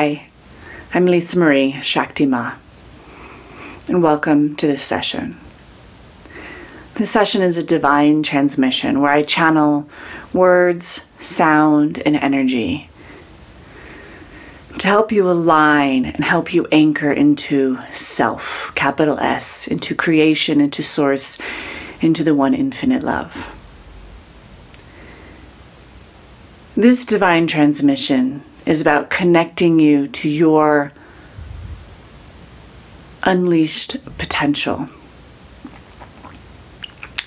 Hi, I'm Lisa Marie Shakti Ma, and welcome to this session. This session is a divine transmission where I channel words, sound, and energy to help you align and help you anchor into self, capital S, into creation, into source, into the one infinite love. This divine transmission is about connecting you to your unleashed potential,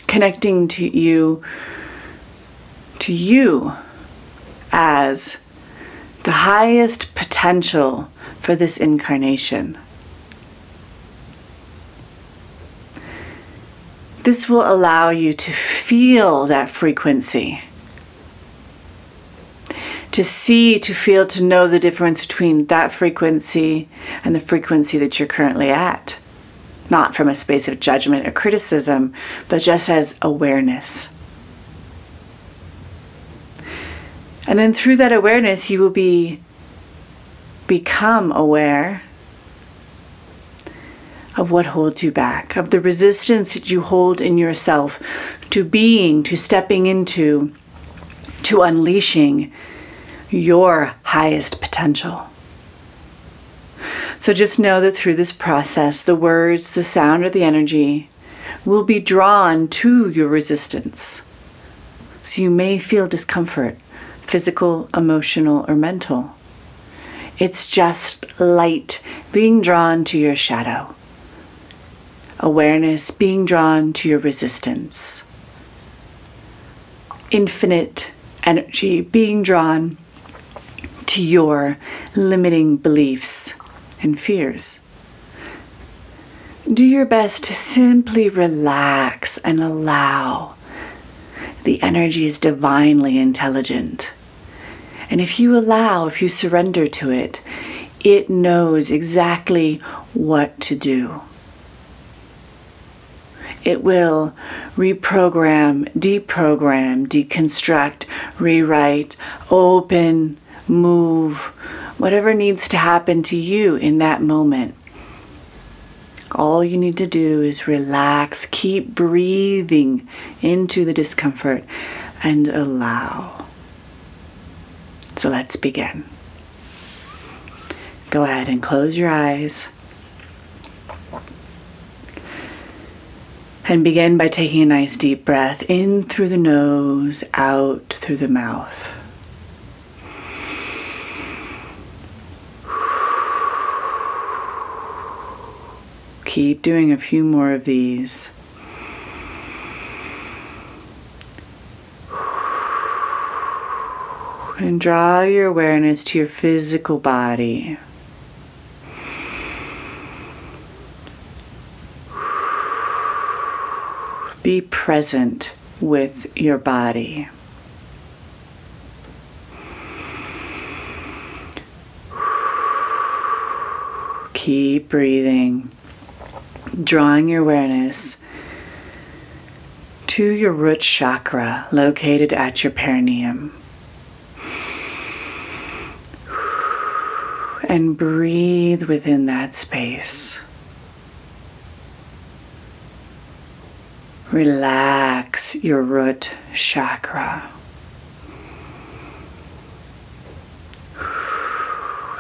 connecting to you to you as the highest potential for this incarnation. This will allow you to feel that frequency to see, to feel, to know the difference between that frequency and the frequency that you're currently at. Not from a space of judgment or criticism, but just as awareness. And then through that awareness, you will be become aware of what holds you back, of the resistance that you hold in yourself to being, to stepping into, to unleashing your highest potential. So just know that through this process, the words, the sound, or the energy will be drawn to your resistance. So you may feel discomfort, physical, emotional, or mental. It's just light being drawn to your shadow, awareness being drawn to your resistance, infinite energy being drawn to your limiting beliefs and fears. Do your best to simply relax and allow. The energy is divinely intelligent. And if you allow, if you surrender to it, it knows exactly what to do. It will reprogram, deprogram, deconstruct, rewrite, open, move, whatever needs to happen to you in that moment. All you need to do is relax, keep breathing into the discomfort, and allow. So let's begin. Go ahead and close your eyes. And begin by taking a nice deep breath in through the nose, out through the mouth. Keep doing a few more of these. And draw your awareness to your physical body. Be present with your body. Keep breathing drawing your awareness to your root chakra located at your perineum. And breathe within that space. Relax your root chakra.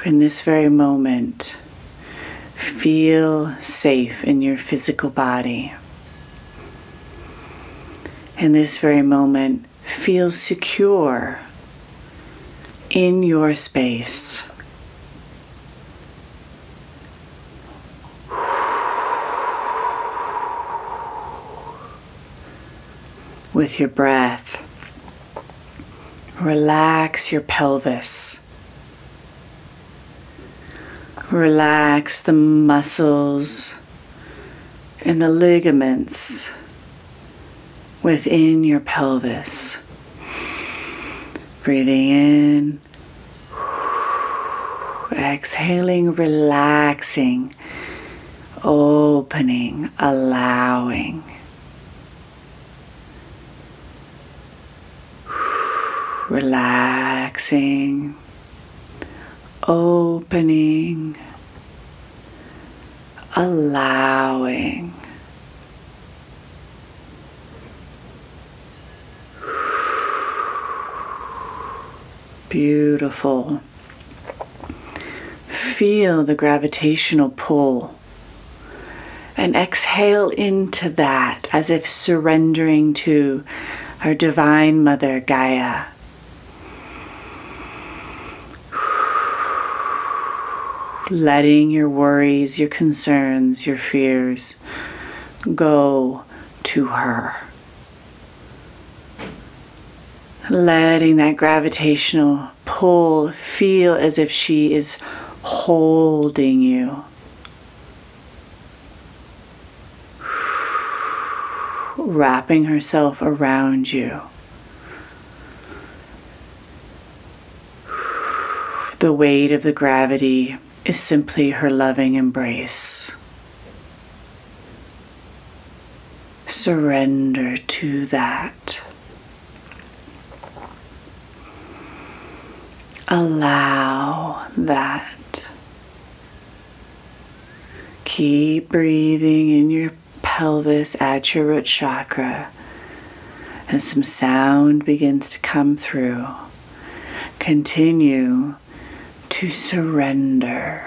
In this very moment, Feel safe in your physical body. In this very moment, feel secure in your space. With your breath, relax your pelvis. Relax the muscles and the ligaments within your pelvis. Breathing in, exhaling, relaxing, opening, allowing. Relaxing, opening allowing. Beautiful. Feel the gravitational pull and exhale into that as if surrendering to our Divine Mother Gaia. Letting your worries, your concerns, your fears go to her. Letting that gravitational pull feel as if she is holding you. Wrapping herself around you. The weight of the gravity is simply her loving embrace. Surrender to that. Allow that. Keep breathing in your pelvis at your root chakra as some sound begins to come through. Continue to surrender.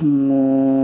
Deep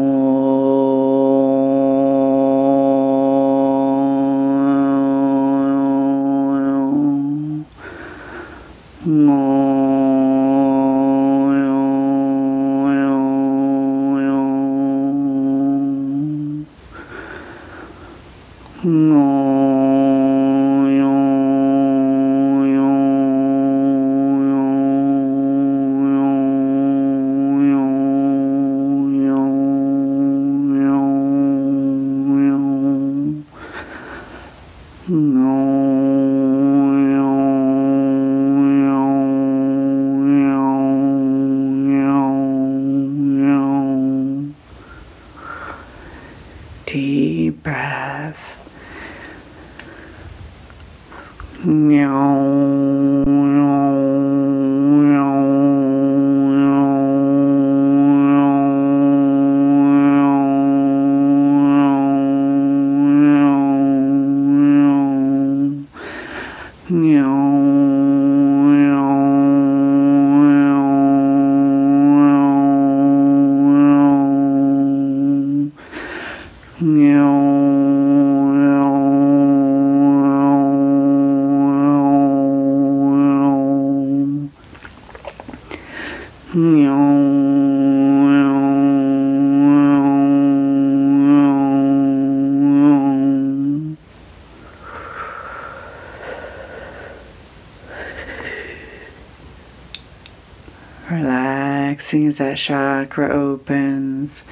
Relaxing as that chakra opens,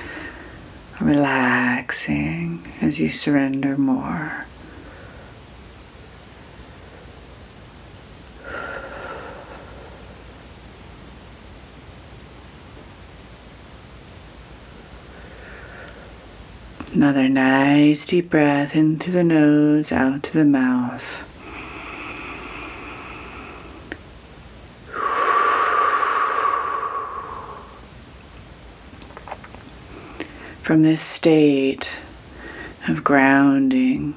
relaxing as you surrender more. Another nice deep breath in through the nose, out to the mouth. From this state of grounding,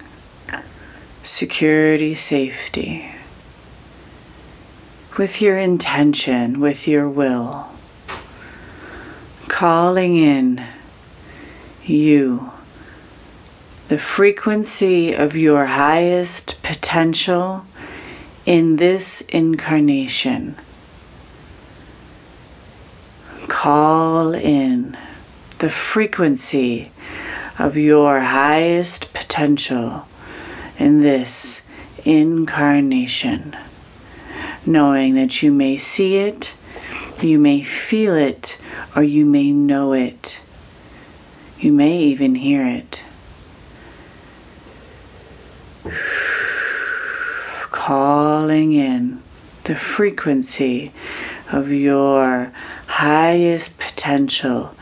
security, safety, with your intention, with your will, calling in you the frequency of your highest potential in this incarnation. Call in the frequency of your highest potential in this incarnation, knowing that you may see it, you may feel it, or you may know it. You may even hear it. calling in the frequency of your highest potential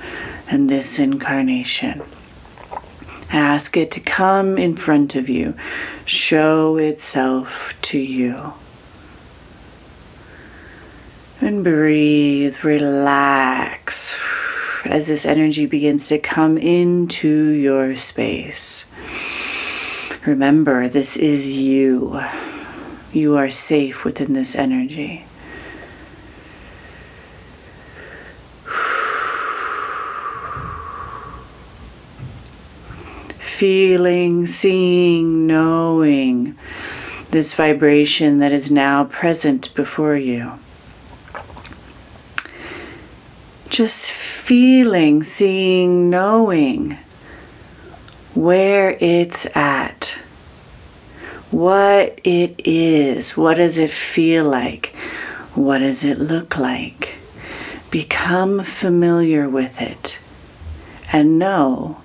in this incarnation. Ask it to come in front of you, show itself to you. And breathe, relax as this energy begins to come into your space. Remember, this is you. You are safe within this energy. Feeling, seeing, knowing this vibration that is now present before you. Just feeling, seeing, knowing where it's at, what it is, what does it feel like, what does it look like. Become familiar with it and know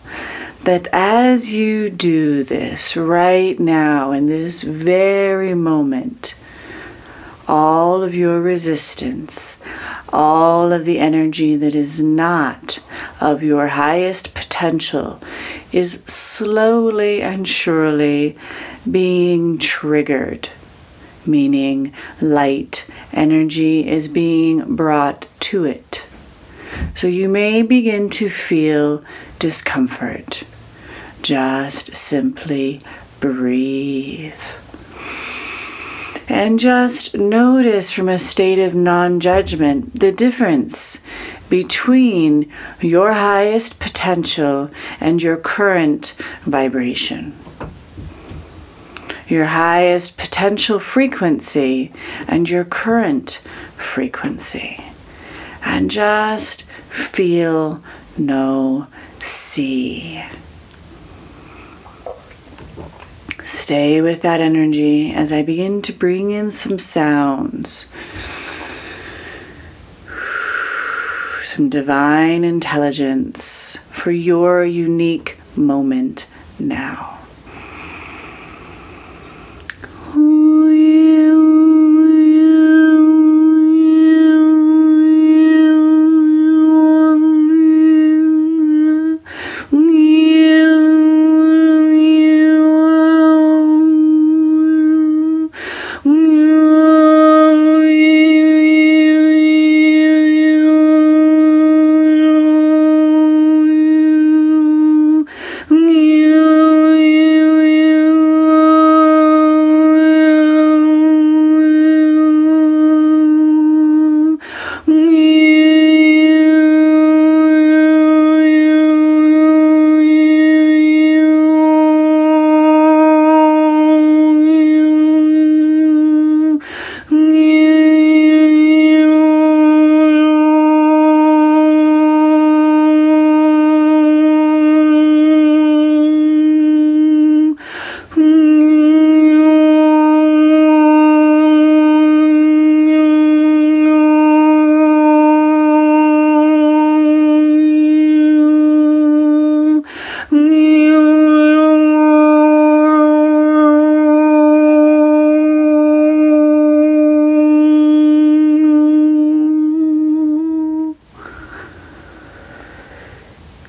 that as you do this right now, in this very moment, all of your resistance, all of the energy that is not of your highest potential is slowly and surely being triggered, meaning light energy is being brought to it. So you may begin to feel discomfort. Just simply breathe. And just notice from a state of non judgment the difference between your highest potential and your current vibration. Your highest potential frequency and your current frequency. And just feel, know, see. Stay with that energy as I begin to bring in some sounds. Some divine intelligence for your unique moment now.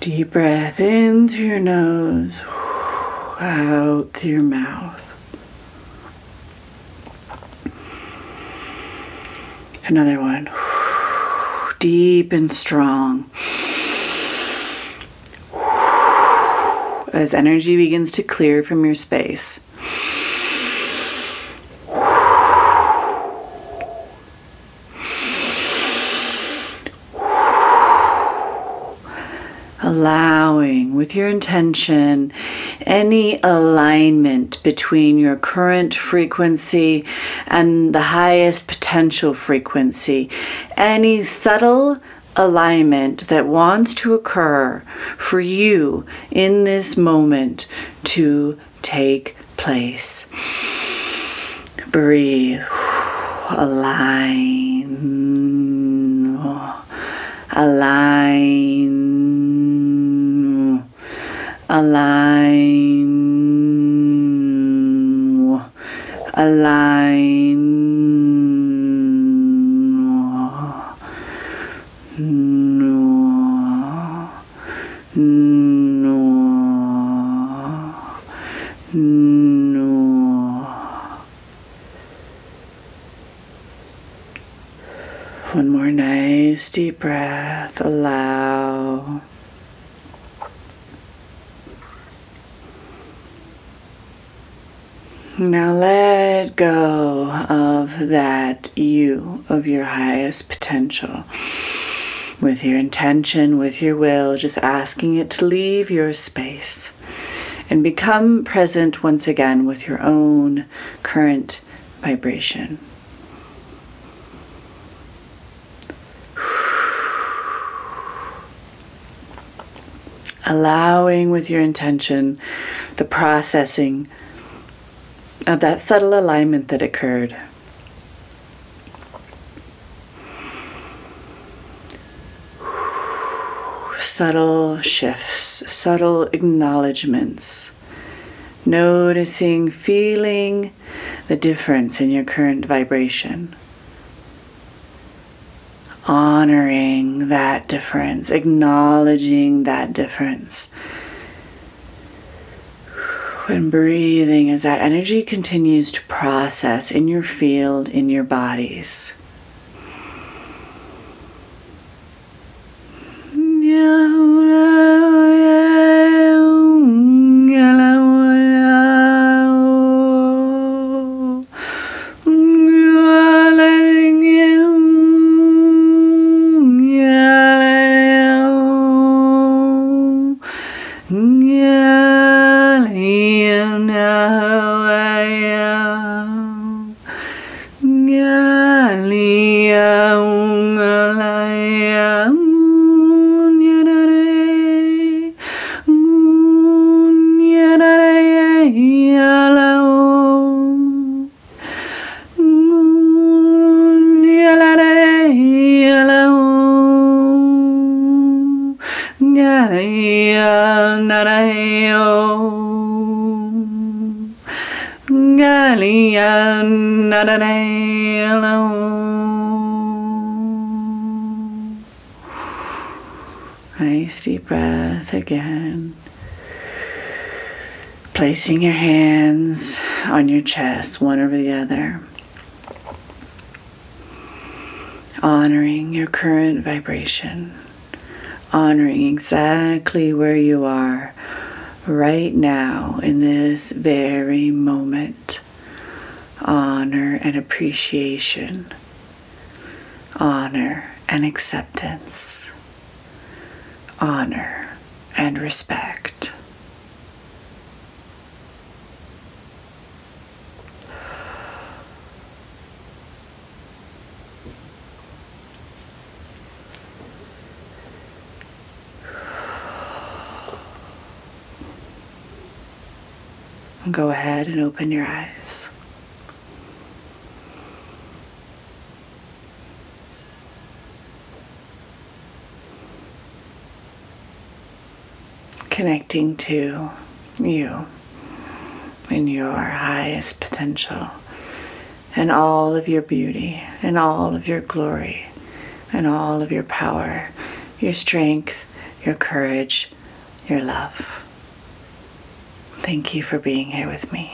Deep breath in through your nose, out through your mouth. Another one. Deep and strong. As energy begins to clear from your space. Allowing with your intention any alignment between your current frequency and the highest potential frequency, any subtle alignment that wants to occur for you in this moment to take place. Breathe, align, align align, align. No, no, no. One more nice deep breath. Allow. Now let go of that you, of your highest potential. With your intention, with your will, just asking it to leave your space and become present once again with your own current vibration. Allowing with your intention the processing of that subtle alignment that occurred. Subtle shifts, subtle acknowledgments, noticing, feeling the difference in your current vibration honoring that difference, acknowledging that difference. When breathing, as that energy continues to process in your field, in your bodies. Nice deep breath again. Placing your hands on your chest, one over the other. Honoring your current vibration. Honoring exactly where you are right now in this very moment. Honor and appreciation. Honor and acceptance honor, and respect. Go ahead and open your eyes. connecting to you in your highest potential and all of your beauty and all of your glory and all of your power, your strength, your courage, your love. Thank you for being here with me.